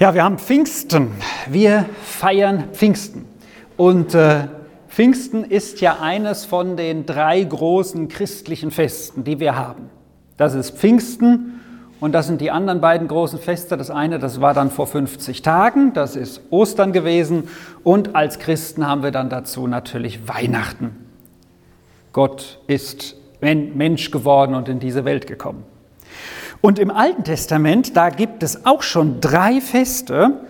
Ja, wir haben Pfingsten. Wir feiern Pfingsten. Und äh, Pfingsten ist ja eines von den drei großen christlichen Festen, die wir haben. Das ist Pfingsten und das sind die anderen beiden großen Feste. Das eine, das war dann vor 50 Tagen, das ist Ostern gewesen. Und als Christen haben wir dann dazu natürlich Weihnachten. Gott ist Mensch geworden und in diese Welt gekommen. Und im Alten Testament, da gibt es auch schon drei Feste,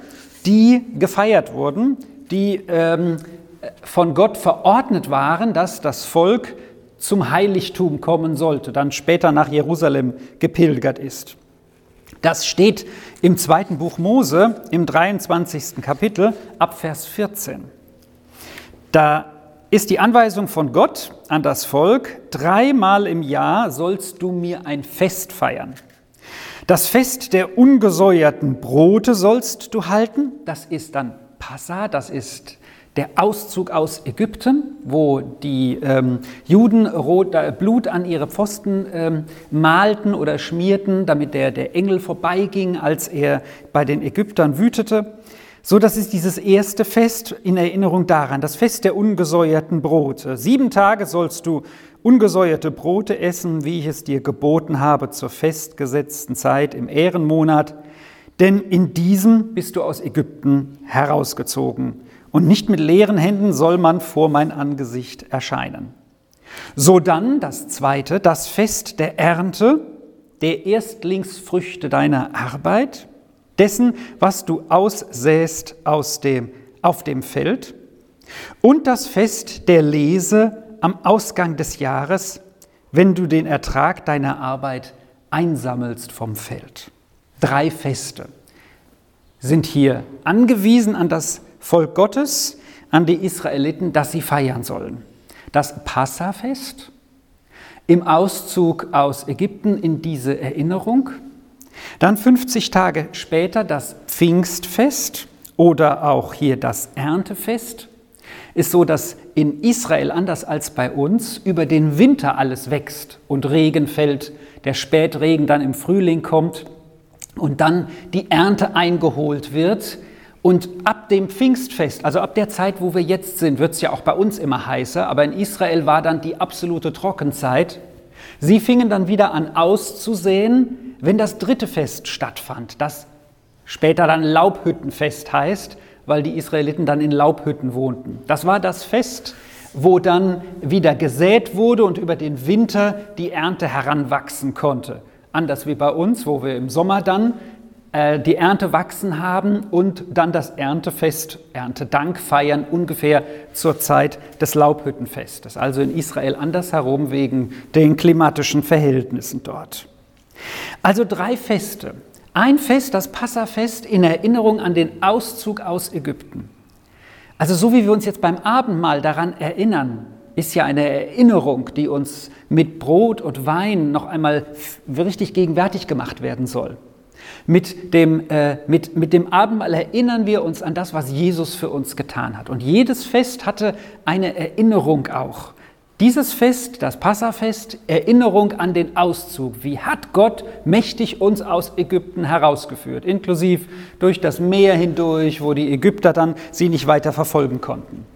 die gefeiert wurden, die ähm, von Gott verordnet waren, dass das Volk zum Heiligtum kommen sollte, dann später nach Jerusalem gepilgert ist. Das steht im zweiten Buch Mose im 23. Kapitel ab Vers 14. Da ist die Anweisung von Gott an das Volk, dreimal im Jahr sollst du mir ein Fest feiern. Das Fest der ungesäuerten Brote sollst du halten. Das ist dann Passa, das ist der Auszug aus Ägypten, wo die ähm, Juden rot, äh, Blut an ihre Pfosten ähm, malten oder schmierten, damit der, der Engel vorbeiging, als er bei den Ägyptern wütete. So, das ist dieses erste Fest in Erinnerung daran, das Fest der ungesäuerten Brote. Sieben Tage sollst du ungesäuerte Brote essen, wie ich es dir geboten habe zur festgesetzten Zeit im Ehrenmonat, denn in diesem bist du aus Ägypten herausgezogen, und nicht mit leeren Händen soll man vor mein Angesicht erscheinen. So dann das zweite, das Fest der Ernte, der Erstlingsfrüchte deiner Arbeit, dessen, was du aussäst aus dem, auf dem Feld, und das Fest der Lese am Ausgang des Jahres, wenn du den Ertrag deiner Arbeit einsammelst vom Feld. Drei Feste sind hier angewiesen an das Volk Gottes, an die Israeliten, dass sie feiern sollen. Das Passafest im Auszug aus Ägypten in diese Erinnerung. Dann 50 Tage später das Pfingstfest oder auch hier das Erntefest ist so, dass in Israel, anders als bei uns, über den Winter alles wächst und Regen fällt, der Spätregen dann im Frühling kommt und dann die Ernte eingeholt wird. Und ab dem Pfingstfest, also ab der Zeit, wo wir jetzt sind, wird es ja auch bei uns immer heißer, aber in Israel war dann die absolute Trockenzeit. Sie fingen dann wieder an auszusehen, wenn das dritte Fest stattfand, das später dann Laubhüttenfest heißt weil die Israeliten dann in Laubhütten wohnten. Das war das Fest, wo dann wieder gesät wurde und über den Winter die Ernte heranwachsen konnte. Anders wie bei uns, wo wir im Sommer dann äh, die Ernte wachsen haben und dann das Erntefest, Erntedank feiern, ungefähr zur Zeit des Laubhüttenfestes. Also in Israel andersherum wegen den klimatischen Verhältnissen dort. Also drei Feste. Ein Fest, das Passafest, in Erinnerung an den Auszug aus Ägypten. Also so wie wir uns jetzt beim Abendmahl daran erinnern, ist ja eine Erinnerung, die uns mit Brot und Wein noch einmal richtig gegenwärtig gemacht werden soll. Mit dem, äh, mit, mit dem Abendmahl erinnern wir uns an das, was Jesus für uns getan hat. Und jedes Fest hatte eine Erinnerung auch. Dieses Fest, das Passafest, Erinnerung an den Auszug. Wie hat Gott mächtig uns aus Ägypten herausgeführt, inklusive durch das Meer hindurch, wo die Ägypter dann sie nicht weiter verfolgen konnten.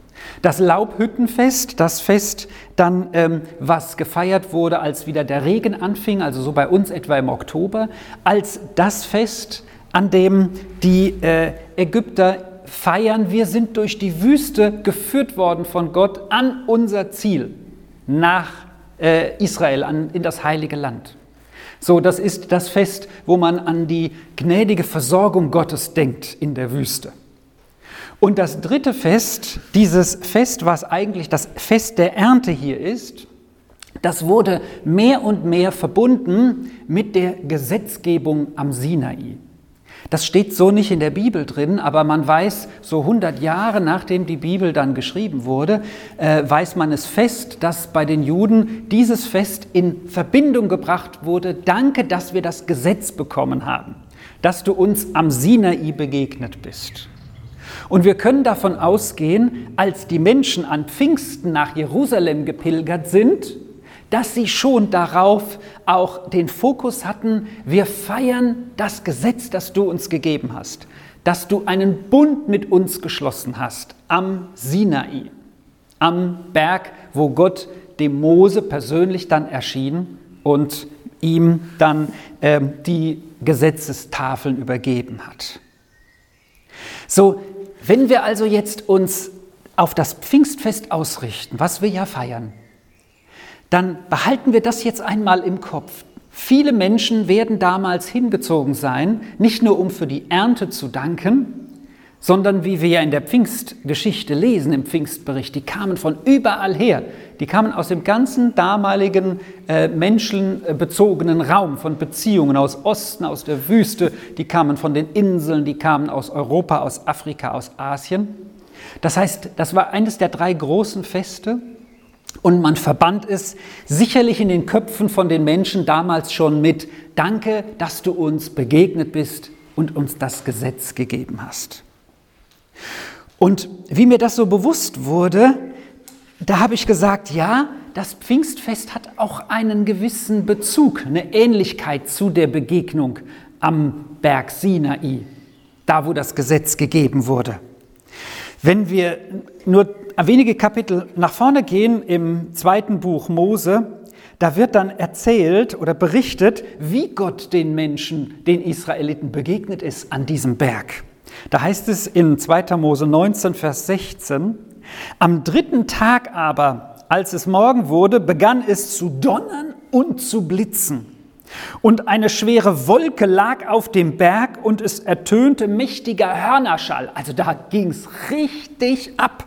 Das Laubhüttenfest, das Fest dann, ähm, was gefeiert wurde, als wieder der Regen anfing, also so bei uns etwa im Oktober, als das Fest, an dem die äh, Ägypter feiern, wir sind durch die Wüste geführt worden von Gott an unser Ziel nach äh, Israel, in das heilige Land. So, das ist das Fest, wo man an die gnädige Versorgung Gottes denkt in der Wüste. Und das dritte Fest, dieses Fest, was eigentlich das Fest der Ernte hier ist, das wurde mehr und mehr verbunden mit der Gesetzgebung am Sinai. Das steht so nicht in der Bibel drin, aber man weiß, so 100 Jahre nachdem die Bibel dann geschrieben wurde, äh, weiß man es fest, dass bei den Juden dieses Fest in Verbindung gebracht wurde. Danke, dass wir das Gesetz bekommen haben, dass du uns am Sinai begegnet bist. Und wir können davon ausgehen, als die Menschen an Pfingsten nach Jerusalem gepilgert sind, dass sie schon darauf auch den Fokus hatten, wir feiern das Gesetz, das du uns gegeben hast, dass du einen Bund mit uns geschlossen hast am Sinai, am Berg, wo Gott dem Mose persönlich dann erschien und ihm dann äh, die Gesetzestafeln übergeben hat. So, wenn wir also jetzt uns auf das Pfingstfest ausrichten, was wir ja feiern, dann behalten wir das jetzt einmal im Kopf. Viele Menschen werden damals hingezogen sein, nicht nur um für die Ernte zu danken, sondern wie wir ja in der Pfingstgeschichte lesen, im Pfingstbericht, die kamen von überall her. Die kamen aus dem ganzen damaligen äh, menschenbezogenen Raum, von Beziehungen aus Osten, aus der Wüste, die kamen von den Inseln, die kamen aus Europa, aus Afrika, aus Asien. Das heißt, das war eines der drei großen Feste und man verband es sicherlich in den Köpfen von den Menschen damals schon mit Danke, dass du uns begegnet bist und uns das Gesetz gegeben hast. Und wie mir das so bewusst wurde, da habe ich gesagt, ja, das Pfingstfest hat auch einen gewissen Bezug, eine Ähnlichkeit zu der Begegnung am Berg Sinai, da wo das Gesetz gegeben wurde. Wenn wir nur wenige Kapitel nach vorne gehen im zweiten Buch Mose, da wird dann erzählt oder berichtet, wie Gott den Menschen, den Israeliten begegnet ist an diesem Berg. Da heißt es in 2. Mose 19, Vers 16, am dritten Tag aber, als es Morgen wurde, begann es zu donnern und zu blitzen. Und eine schwere Wolke lag auf dem Berg und es ertönte mächtiger Hörnerschall. Also da ging es richtig ab.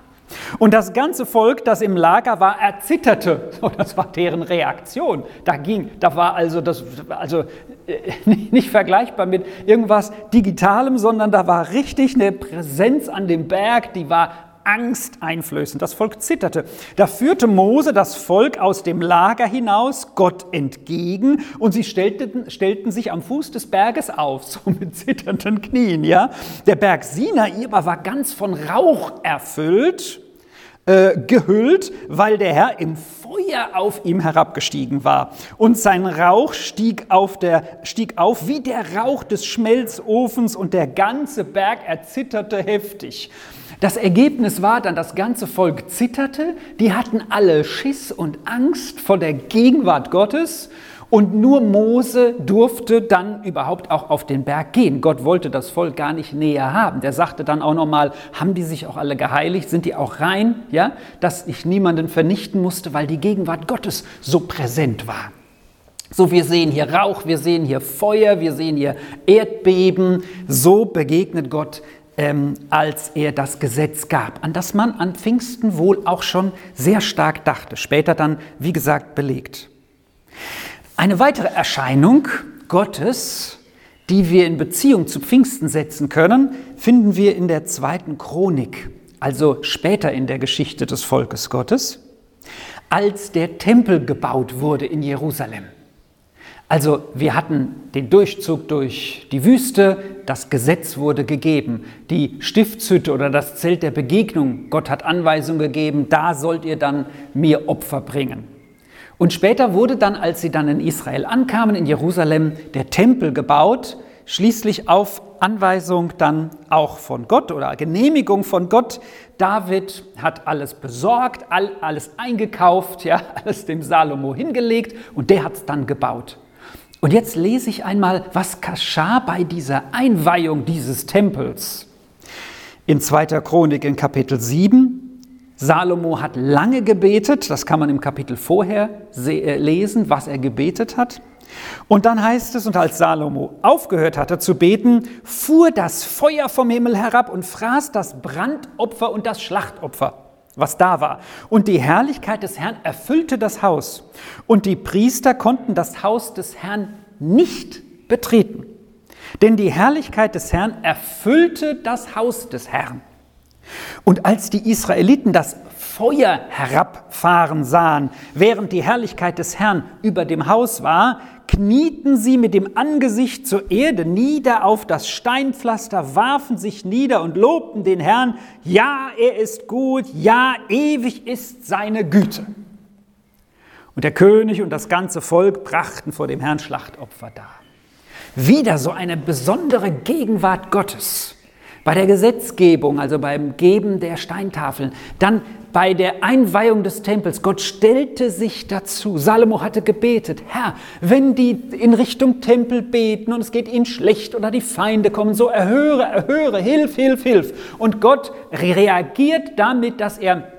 Und das ganze Volk, das im Lager war, erzitterte. Das war deren Reaktion. Da ging, da war also das, also äh, nicht vergleichbar mit irgendwas Digitalem, sondern da war richtig eine Präsenz an dem Berg, die war angsteinflößend. Das Volk zitterte. Da führte Mose das Volk aus dem Lager hinaus Gott entgegen und sie stellten, stellten sich am Fuß des Berges auf, so mit zitternden Knien. Ja? Der Berg Sinai aber war ganz von Rauch erfüllt äh, gehüllt, weil der Herr im Feuer auf ihm herabgestiegen war. Und sein Rauch stieg auf, der, stieg auf wie der Rauch des Schmelzofens und der ganze Berg erzitterte heftig. Das Ergebnis war dann, das ganze Volk zitterte, die hatten alle Schiss und Angst vor der Gegenwart Gottes und nur Mose durfte dann überhaupt auch auf den Berg gehen. Gott wollte das Volk gar nicht näher haben. Der sagte dann auch nochmal, haben die sich auch alle geheiligt? Sind die auch rein? Ja, dass ich niemanden vernichten musste, weil die Gegenwart Gottes so präsent war. So, wir sehen hier Rauch, wir sehen hier Feuer, wir sehen hier Erdbeben. So begegnet Gott ähm, als er das Gesetz gab, an das man an Pfingsten wohl auch schon sehr stark dachte, später dann, wie gesagt, belegt. Eine weitere Erscheinung Gottes, die wir in Beziehung zu Pfingsten setzen können, finden wir in der zweiten Chronik, also später in der Geschichte des Volkes Gottes, als der Tempel gebaut wurde in Jerusalem. Also wir hatten den Durchzug durch die Wüste, das Gesetz wurde gegeben, die Stiftshütte oder das Zelt der Begegnung, Gott hat Anweisungen gegeben, da sollt ihr dann mir Opfer bringen. Und später wurde dann, als sie dann in Israel ankamen, in Jerusalem, der Tempel gebaut, schließlich auf Anweisung dann auch von Gott oder Genehmigung von Gott. David hat alles besorgt, alles eingekauft, ja, alles dem Salomo hingelegt und der hat es dann gebaut. Und jetzt lese ich einmal, was geschah bei dieser Einweihung dieses Tempels. In 2. Chronik in Kapitel 7. Salomo hat lange gebetet, das kann man im Kapitel vorher äh, lesen, was er gebetet hat. Und dann heißt es, und als Salomo aufgehört hatte zu beten, fuhr das Feuer vom Himmel herab und fraß das Brandopfer und das Schlachtopfer was da war. Und die Herrlichkeit des Herrn erfüllte das Haus. Und die Priester konnten das Haus des Herrn nicht betreten. Denn die Herrlichkeit des Herrn erfüllte das Haus des Herrn. Und als die Israeliten das Feuer herabfahren sahen, während die Herrlichkeit des Herrn über dem Haus war, knieten sie mit dem Angesicht zur Erde nieder auf das Steinpflaster, warfen sich nieder und lobten den Herrn, ja, er ist gut, ja, ewig ist seine Güte. Und der König und das ganze Volk brachten vor dem Herrn Schlachtopfer dar. Wieder so eine besondere Gegenwart Gottes bei der Gesetzgebung, also beim Geben der Steintafeln, dann bei der Einweihung des Tempels. Gott stellte sich dazu. Salomo hatte gebetet, Herr, wenn die in Richtung Tempel beten und es geht ihnen schlecht oder die Feinde kommen, so erhöre, erhöre, hilf, hilf, hilf. Und Gott reagiert damit, dass er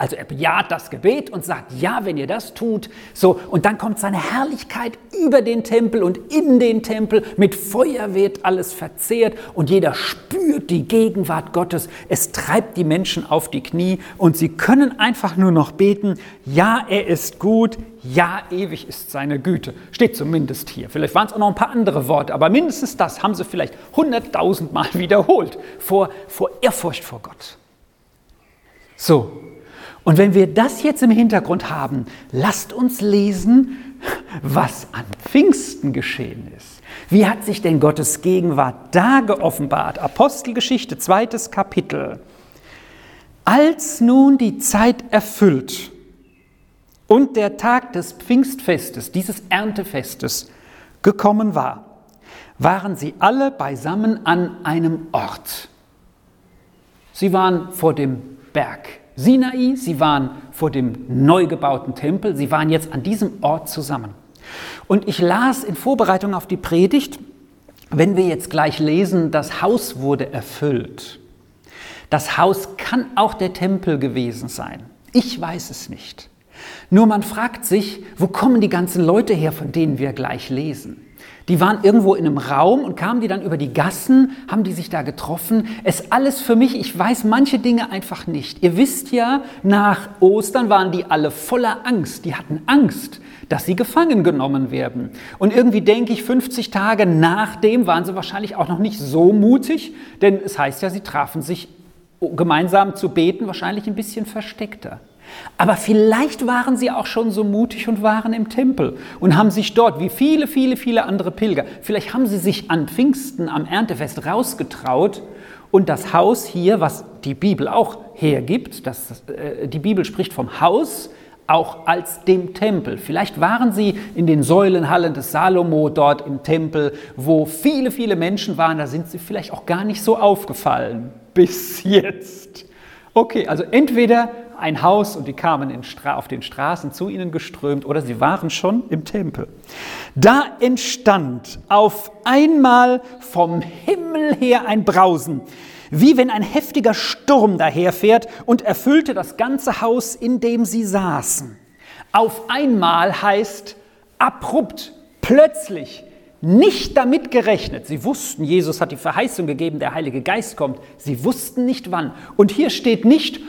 also er bejaht das Gebet und sagt, ja, wenn ihr das tut, so, und dann kommt seine Herrlichkeit über den Tempel und in den Tempel, mit Feuer wird alles verzehrt und jeder spürt die Gegenwart Gottes. Es treibt die Menschen auf die Knie und sie können einfach nur noch beten, ja, er ist gut, ja, ewig ist seine Güte. Steht zumindest hier. Vielleicht waren es auch noch ein paar andere Worte, aber mindestens das haben sie vielleicht hunderttausendmal wiederholt vor, vor Ehrfurcht vor Gott. So, und wenn wir das jetzt im Hintergrund haben, lasst uns lesen, was an Pfingsten geschehen ist. Wie hat sich denn Gottes Gegenwart da geoffenbart? Apostelgeschichte, zweites Kapitel. Als nun die Zeit erfüllt und der Tag des Pfingstfestes, dieses Erntefestes, gekommen war, waren sie alle beisammen an einem Ort. Sie waren vor dem Berg Sinai, sie waren vor dem neu gebauten Tempel, sie waren jetzt an diesem Ort zusammen. Und ich las in Vorbereitung auf die Predigt, wenn wir jetzt gleich lesen, das Haus wurde erfüllt. Das Haus kann auch der Tempel gewesen sein. Ich weiß es nicht. Nur man fragt sich, wo kommen die ganzen Leute her, von denen wir gleich lesen? Die waren irgendwo in einem Raum und kamen die dann über die Gassen, haben die sich da getroffen. Es alles für mich, ich weiß manche Dinge einfach nicht. Ihr wisst ja, nach Ostern waren die alle voller Angst. Die hatten Angst, dass sie gefangen genommen werden. Und irgendwie denke ich, 50 Tage nachdem waren sie wahrscheinlich auch noch nicht so mutig, denn es heißt ja, sie trafen sich gemeinsam zu beten, wahrscheinlich ein bisschen versteckter. Aber vielleicht waren sie auch schon so mutig und waren im Tempel und haben sich dort, wie viele, viele, viele andere Pilger, vielleicht haben sie sich an Pfingsten, am Erntefest rausgetraut und das Haus hier, was die Bibel auch hergibt, das, äh, die Bibel spricht vom Haus, auch als dem Tempel. Vielleicht waren sie in den Säulenhallen des Salomo dort im Tempel, wo viele, viele Menschen waren, da sind sie vielleicht auch gar nicht so aufgefallen bis jetzt. Okay, also entweder ein Haus und die kamen auf den Straßen zu ihnen geströmt oder sie waren schon im Tempel. Da entstand auf einmal vom Himmel her ein Brausen, wie wenn ein heftiger Sturm daherfährt und erfüllte das ganze Haus, in dem sie saßen. Auf einmal heißt abrupt, plötzlich, nicht damit gerechnet. Sie wussten, Jesus hat die Verheißung gegeben, der Heilige Geist kommt. Sie wussten nicht wann. Und hier steht nicht,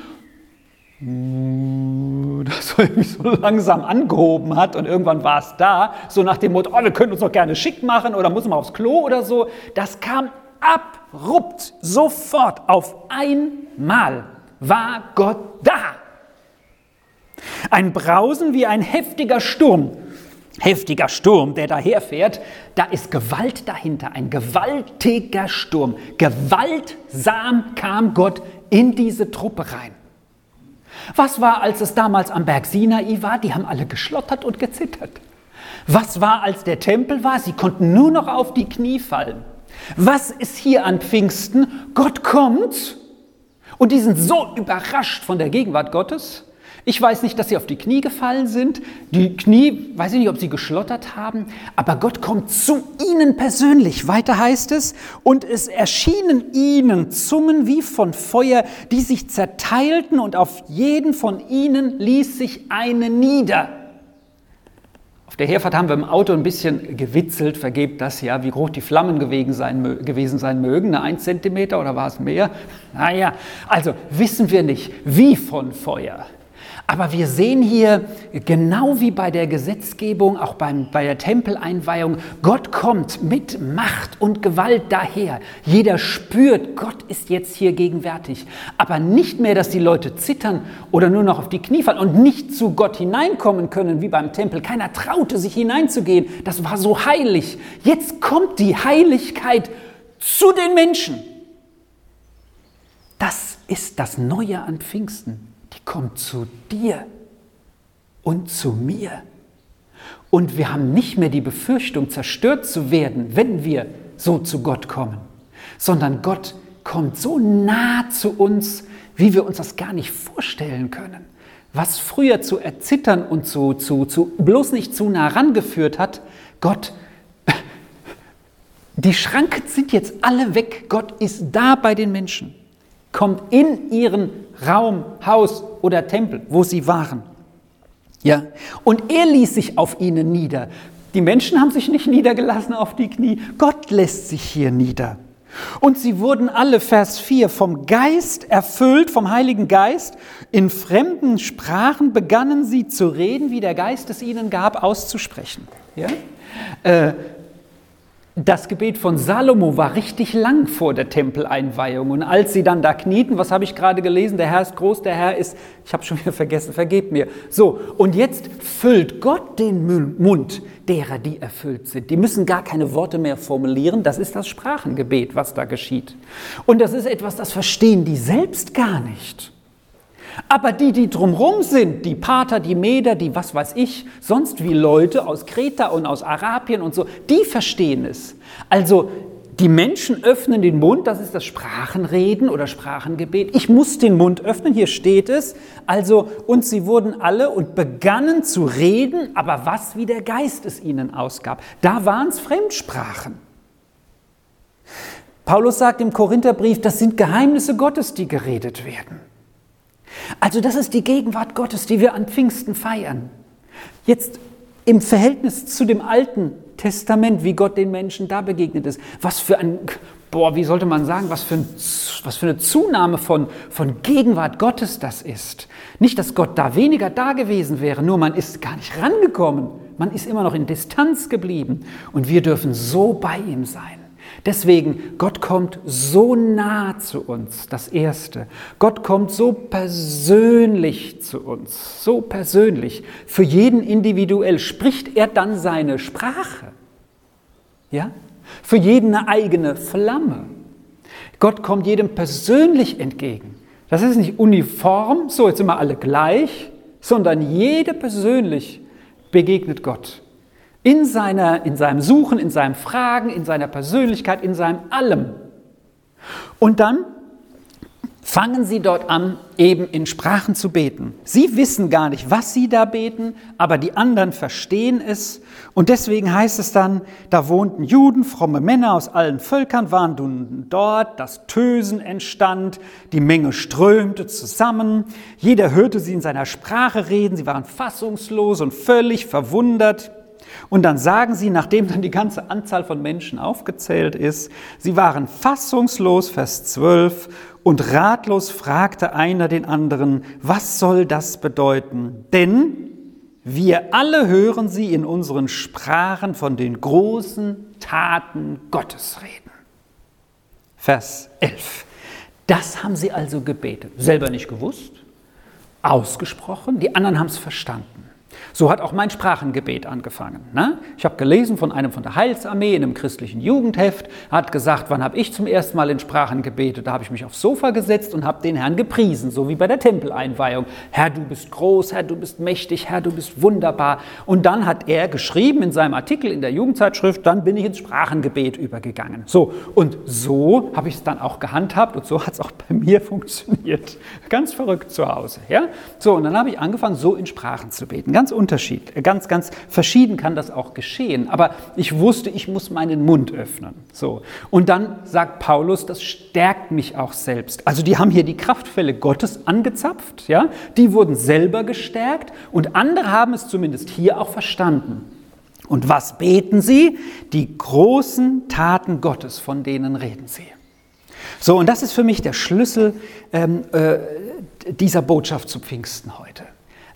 das so irgendwie so langsam angehoben hat und irgendwann war es da, so nach dem Motto, oh, wir können uns doch gerne schick machen oder muss man aufs Klo oder so. Das kam abrupt, sofort, auf einmal war Gott da. Ein Brausen wie ein heftiger Sturm, heftiger Sturm, der daherfährt, da ist Gewalt dahinter, ein gewaltiger Sturm. Gewaltsam kam Gott in diese Truppe rein. Was war, als es damals am Berg Sinai war? Die haben alle geschlottert und gezittert. Was war, als der Tempel war? Sie konnten nur noch auf die Knie fallen. Was ist hier an Pfingsten? Gott kommt und die sind so überrascht von der Gegenwart Gottes, ich weiß nicht, dass sie auf die Knie gefallen sind. Die Knie, weiß ich nicht, ob sie geschlottert haben, aber Gott kommt zu ihnen persönlich. Weiter heißt es, und es erschienen ihnen Zungen wie von Feuer, die sich zerteilten, und auf jeden von ihnen ließ sich eine nieder. Auf der Herfahrt haben wir im Auto ein bisschen gewitzelt, vergebt das ja, wie groß die Flammen gewesen sein, gewesen sein mögen, ein Zentimeter oder war es mehr? Naja, also wissen wir nicht, wie von Feuer. Aber wir sehen hier, genau wie bei der Gesetzgebung, auch beim, bei der Tempeleinweihung, Gott kommt mit Macht und Gewalt daher. Jeder spürt, Gott ist jetzt hier gegenwärtig. Aber nicht mehr, dass die Leute zittern oder nur noch auf die Knie fallen und nicht zu Gott hineinkommen können wie beim Tempel. Keiner traute sich hineinzugehen. Das war so heilig. Jetzt kommt die Heiligkeit zu den Menschen. Das ist das Neue an Pfingsten die kommt zu dir. und zu mir. Und wir haben nicht mehr die Befürchtung, zerstört zu werden, wenn wir so zu Gott kommen, sondern Gott kommt so nah zu uns, wie wir uns das gar nicht vorstellen können. Was früher zu erzittern und zu, zu, zu bloß nicht zu nah rangeführt hat, Gott, die Schranken sind jetzt alle weg. Gott ist da bei den Menschen, kommt in ihren Raum, Haus oder Tempel, wo sie waren. Ja, und er ließ sich auf ihnen nieder. Die Menschen haben sich nicht niedergelassen auf die Knie. Gott lässt sich hier nieder. Und sie wurden alle, Vers 4, vom Geist erfüllt, vom Heiligen Geist. In fremden Sprachen begannen sie zu reden, wie der Geist es ihnen gab, auszusprechen. Ja? Äh, das Gebet von Salomo war richtig lang vor der Tempeleinweihung. Und als sie dann da knieten, was habe ich gerade gelesen? Der Herr ist groß, der Herr ist, ich habe schon wieder vergessen, vergebt mir. So, und jetzt füllt Gott den Mund derer, die erfüllt sind. Die müssen gar keine Worte mehr formulieren. Das ist das Sprachengebet, was da geschieht. Und das ist etwas, das verstehen die selbst gar nicht. Aber die, die drumherum sind, die Pater, die Meder, die was weiß ich, sonst wie Leute aus Kreta und aus Arabien und so, die verstehen es. Also die Menschen öffnen den Mund, das ist das Sprachenreden oder Sprachengebet. Ich muss den Mund öffnen, hier steht es. Also, und sie wurden alle und begannen zu reden, aber was wie der Geist es ihnen ausgab. Da waren es Fremdsprachen. Paulus sagt im Korintherbrief, das sind Geheimnisse Gottes, die geredet werden. Also das ist die Gegenwart Gottes, die wir an Pfingsten feiern. Jetzt im Verhältnis zu dem Alten Testament, wie Gott den Menschen da begegnet ist. Was für ein, boah, wie sollte man sagen, was für, ein, was für eine Zunahme von, von Gegenwart Gottes das ist. Nicht, dass Gott da weniger da gewesen wäre, nur man ist gar nicht rangekommen. Man ist immer noch in Distanz geblieben und wir dürfen so bei ihm sein. Deswegen, Gott kommt so nah zu uns, das Erste. Gott kommt so persönlich zu uns, so persönlich. Für jeden individuell spricht er dann seine Sprache. Ja? Für jeden eine eigene Flamme. Gott kommt jedem persönlich entgegen. Das ist nicht uniform, so jetzt sind wir alle gleich, sondern jede persönlich begegnet Gott. In, seiner, in seinem Suchen, in seinem Fragen, in seiner Persönlichkeit, in seinem Allem. Und dann fangen sie dort an, eben in Sprachen zu beten. Sie wissen gar nicht, was sie da beten, aber die anderen verstehen es. Und deswegen heißt es dann, da wohnten Juden, fromme Männer aus allen Völkern waren dort, das Tösen entstand, die Menge strömte zusammen, jeder hörte sie in seiner Sprache reden, sie waren fassungslos und völlig verwundert. Und dann sagen sie, nachdem dann die ganze Anzahl von Menschen aufgezählt ist, sie waren fassungslos, Vers 12, und ratlos fragte einer den anderen, was soll das bedeuten? Denn wir alle hören sie in unseren Sprachen von den großen Taten Gottes reden. Vers 11. Das haben sie also gebetet. Selber nicht gewusst, ausgesprochen, die anderen haben es verstanden. So hat auch mein Sprachengebet angefangen. Ne? Ich habe gelesen von einem von der Heilsarmee in einem christlichen Jugendheft, hat gesagt, wann habe ich zum ersten Mal in Sprachen gebetet? Da habe ich mich aufs Sofa gesetzt und habe den Herrn gepriesen, so wie bei der Tempeleinweihung. Herr, du bist groß, Herr, du bist mächtig, Herr, du bist wunderbar. Und dann hat er geschrieben in seinem Artikel in der Jugendzeitschrift, dann bin ich ins Sprachengebet übergegangen. So, und so habe ich es dann auch gehandhabt und so hat es auch bei mir funktioniert. Ganz verrückt zu Hause. Ja? So, und dann habe ich angefangen, so in Sprachen zu beten. Ganz Unterschied. Ganz, ganz verschieden kann das auch geschehen. Aber ich wusste, ich muss meinen Mund öffnen. So. Und dann sagt Paulus, das stärkt mich auch selbst. Also die haben hier die Kraftfälle Gottes angezapft, ja? Die wurden selber gestärkt und andere haben es zumindest hier auch verstanden. Und was beten sie? Die großen Taten Gottes, von denen reden sie. So, und das ist für mich der Schlüssel ähm, äh, dieser Botschaft zu Pfingsten heute.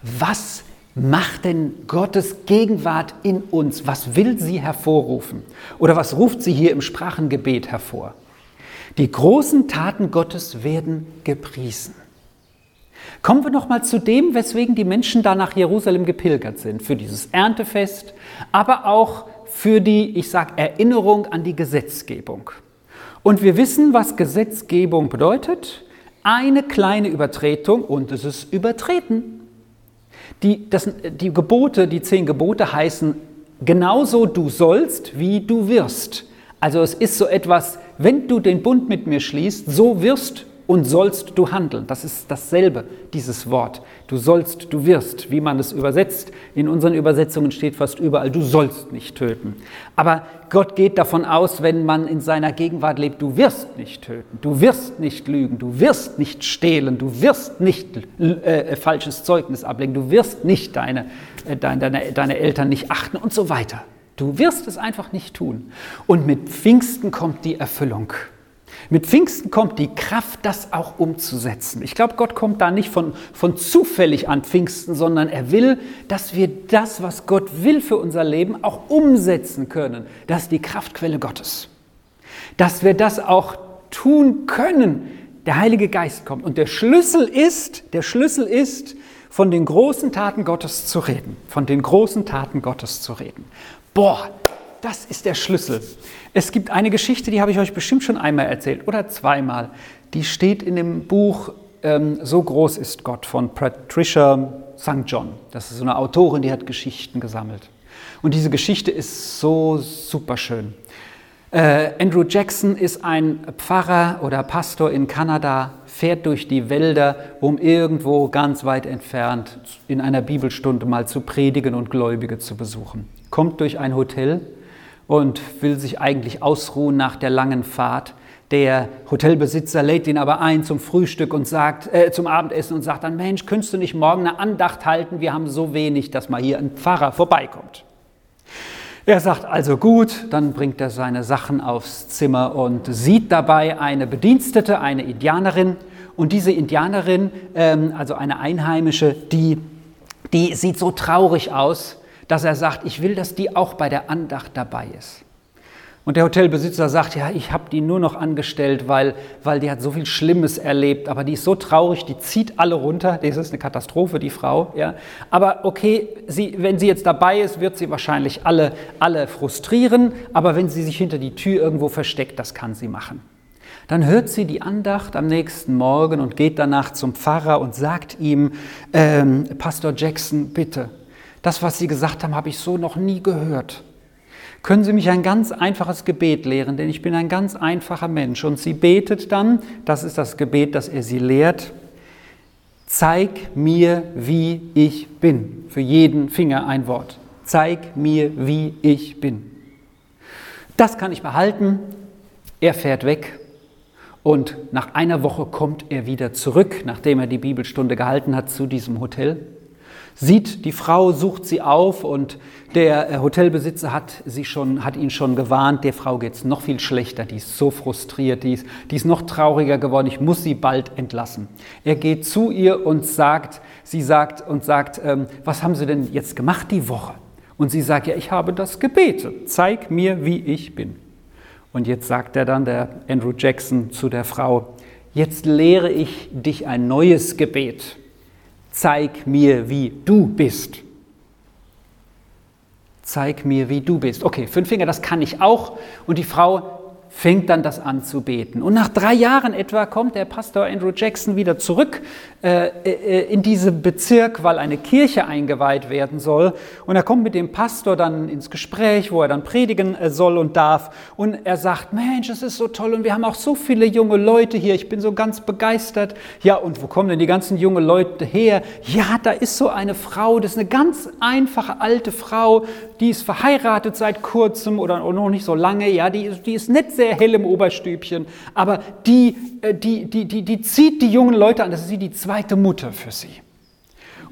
Was macht denn Gottes Gegenwart in uns? Was will sie hervorrufen? Oder was ruft sie hier im Sprachengebet hervor? Die großen Taten Gottes werden gepriesen. Kommen wir noch mal zu dem, weswegen die Menschen da nach Jerusalem gepilgert sind, für dieses Erntefest, aber auch für die, ich sage, Erinnerung an die Gesetzgebung. Und wir wissen, was Gesetzgebung bedeutet. Eine kleine Übertretung und es ist übertreten. Die, das, die Gebote, die zehn Gebote heißen genauso du sollst, wie du wirst. Also es ist so etwas, wenn du den Bund mit mir schließt, so wirst und sollst du handeln. Das ist dasselbe, dieses Wort. Du sollst, du wirst, wie man es übersetzt. In unseren Übersetzungen steht fast überall, du sollst nicht töten. Aber Gott geht davon aus, wenn man in seiner Gegenwart lebt, du wirst nicht töten, du wirst nicht lügen, du wirst nicht stehlen, du wirst nicht äh, falsches Zeugnis ablegen, du wirst nicht deine, äh, deine, deine Eltern nicht achten und so weiter. Du wirst es einfach nicht tun. Und mit Pfingsten kommt die Erfüllung. Mit Pfingsten kommt die Kraft, das auch umzusetzen. Ich glaube, Gott kommt da nicht von, von zufällig an Pfingsten, sondern er will, dass wir das, was Gott will für unser Leben, auch umsetzen können. Das ist die Kraftquelle Gottes. Dass wir das auch tun können. Der Heilige Geist kommt. Und der Schlüssel ist, der Schlüssel ist, von den großen Taten Gottes zu reden. Von den großen Taten Gottes zu reden. Boah, das ist der Schlüssel. Es gibt eine Geschichte, die habe ich euch bestimmt schon einmal erzählt oder zweimal. Die steht in dem Buch ähm, So groß ist Gott von Patricia St. John. Das ist so eine Autorin, die hat Geschichten gesammelt. Und diese Geschichte ist so super schön. Äh, Andrew Jackson ist ein Pfarrer oder Pastor in Kanada, fährt durch die Wälder, um irgendwo ganz weit entfernt in einer Bibelstunde mal zu predigen und Gläubige zu besuchen. Kommt durch ein Hotel und will sich eigentlich ausruhen nach der langen Fahrt. Der Hotelbesitzer lädt ihn aber ein zum Frühstück und sagt, äh, zum Abendessen und sagt dann, Mensch, könntest du nicht morgen eine Andacht halten? Wir haben so wenig, dass mal hier ein Pfarrer vorbeikommt. Er sagt also gut, dann bringt er seine Sachen aufs Zimmer und sieht dabei eine Bedienstete, eine Indianerin. Und diese Indianerin, ähm, also eine Einheimische, die, die sieht so traurig aus, dass er sagt, ich will, dass die auch bei der Andacht dabei ist. Und der Hotelbesitzer sagt, ja, ich habe die nur noch angestellt, weil, weil die hat so viel Schlimmes erlebt, aber die ist so traurig, die zieht alle runter. Das ist eine Katastrophe, die Frau. Ja. Aber okay, sie, wenn sie jetzt dabei ist, wird sie wahrscheinlich alle, alle frustrieren, aber wenn sie sich hinter die Tür irgendwo versteckt, das kann sie machen. Dann hört sie die Andacht am nächsten Morgen und geht danach zum Pfarrer und sagt ihm, ähm, Pastor Jackson, bitte, das, was Sie gesagt haben, habe ich so noch nie gehört. Können Sie mich ein ganz einfaches Gebet lehren, denn ich bin ein ganz einfacher Mensch. Und sie betet dann, das ist das Gebet, das er sie lehrt, zeig mir, wie ich bin. Für jeden Finger ein Wort. Zeig mir, wie ich bin. Das kann ich behalten. Er fährt weg und nach einer Woche kommt er wieder zurück, nachdem er die Bibelstunde gehalten hat, zu diesem Hotel sieht die Frau, sucht sie auf und der äh, Hotelbesitzer hat, sie schon, hat ihn schon gewarnt, der Frau geht es noch viel schlechter, die ist so frustriert, die ist, die ist noch trauriger geworden, ich muss sie bald entlassen. Er geht zu ihr und sagt, sie sagt und sagt, ähm, was haben Sie denn jetzt gemacht die Woche? Und sie sagt, ja, ich habe das gebetet, zeig mir, wie ich bin. Und jetzt sagt er dann, der Andrew Jackson, zu der Frau, jetzt lehre ich dich ein neues Gebet zeig mir, wie du bist. Zeig mir, wie du bist. Okay, fünf Finger, das kann ich auch. Und die Frau fängt dann das an zu beten. Und nach drei Jahren etwa kommt der Pastor Andrew Jackson wieder zurück äh, äh, in diesen Bezirk, weil eine Kirche eingeweiht werden soll. Und er kommt mit dem Pastor dann ins Gespräch, wo er dann predigen äh, soll und darf. Und er sagt, Mensch, es ist so toll und wir haben auch so viele junge Leute hier. Ich bin so ganz begeistert. Ja, und wo kommen denn die ganzen jungen Leute her? Ja, da ist so eine Frau, das ist eine ganz einfache alte Frau, die ist verheiratet seit kurzem oder noch nicht so lange. Ja, die, die ist nicht sehr sehr hell im Oberstübchen, aber die, äh, die, die, die, die zieht die jungen Leute an. Das ist wie die zweite Mutter für sie.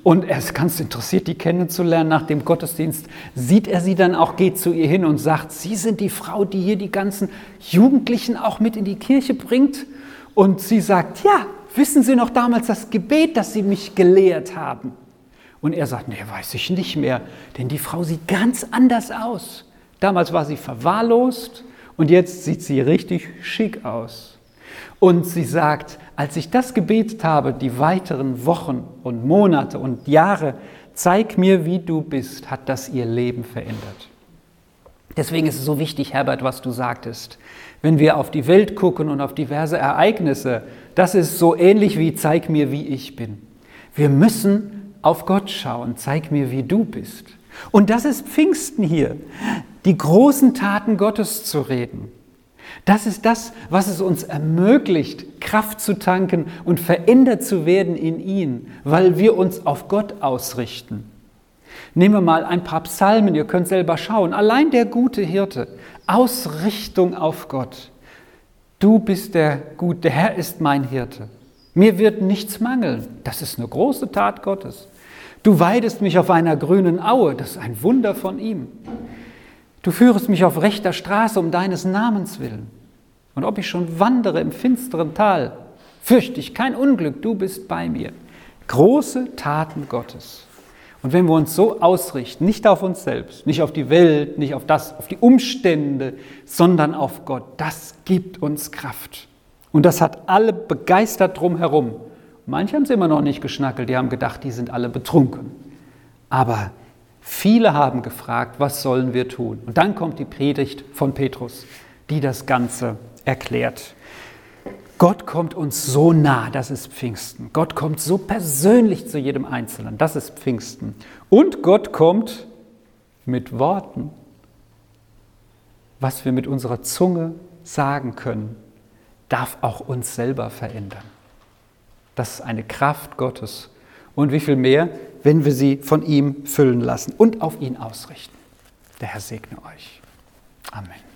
Und er ist ganz interessiert, die kennenzulernen. Nach dem Gottesdienst sieht er sie dann auch, geht zu ihr hin und sagt, Sie sind die Frau, die hier die ganzen Jugendlichen auch mit in die Kirche bringt. Und sie sagt, ja, wissen Sie noch damals das Gebet, das Sie mich gelehrt haben? Und er sagt, nee, weiß ich nicht mehr, denn die Frau sieht ganz anders aus. Damals war sie verwahrlost, und jetzt sieht sie richtig schick aus. Und sie sagt, als ich das gebetet habe, die weiteren Wochen und Monate und Jahre, zeig mir, wie du bist, hat das ihr Leben verändert. Deswegen ist es so wichtig, Herbert, was du sagtest. Wenn wir auf die Welt gucken und auf diverse Ereignisse, das ist so ähnlich wie zeig mir, wie ich bin. Wir müssen auf Gott schauen, zeig mir, wie du bist. Und das ist Pfingsten hier, die großen Taten Gottes zu reden. Das ist das, was es uns ermöglicht, Kraft zu tanken und verändert zu werden in ihn, weil wir uns auf Gott ausrichten. Nehmen wir mal ein paar Psalmen, ihr könnt selber schauen. Allein der gute Hirte, Ausrichtung auf Gott. Du bist der Gute, der Herr ist mein Hirte. Mir wird nichts mangeln. Das ist eine große Tat Gottes. Du weidest mich auf einer grünen Aue. Das ist ein Wunder von ihm. Du führest mich auf rechter Straße um deines Namens willen. Und ob ich schon wandere im finsteren Tal, fürchte ich kein Unglück, du bist bei mir. Große Taten Gottes. Und wenn wir uns so ausrichten, nicht auf uns selbst, nicht auf die Welt, nicht auf das, auf die Umstände, sondern auf Gott, das gibt uns Kraft. Und das hat alle begeistert drumherum. Manche haben es immer noch nicht geschnackelt, die haben gedacht, die sind alle betrunken. Aber viele haben gefragt, was sollen wir tun? Und dann kommt die Predigt von Petrus, die das Ganze erklärt. Gott kommt uns so nah, das ist Pfingsten. Gott kommt so persönlich zu jedem Einzelnen, das ist Pfingsten. Und Gott kommt mit Worten, was wir mit unserer Zunge sagen können, darf auch uns selber verändern. Das ist eine Kraft Gottes. Und wie viel mehr, wenn wir sie von ihm füllen lassen und auf ihn ausrichten. Der Herr segne euch. Amen.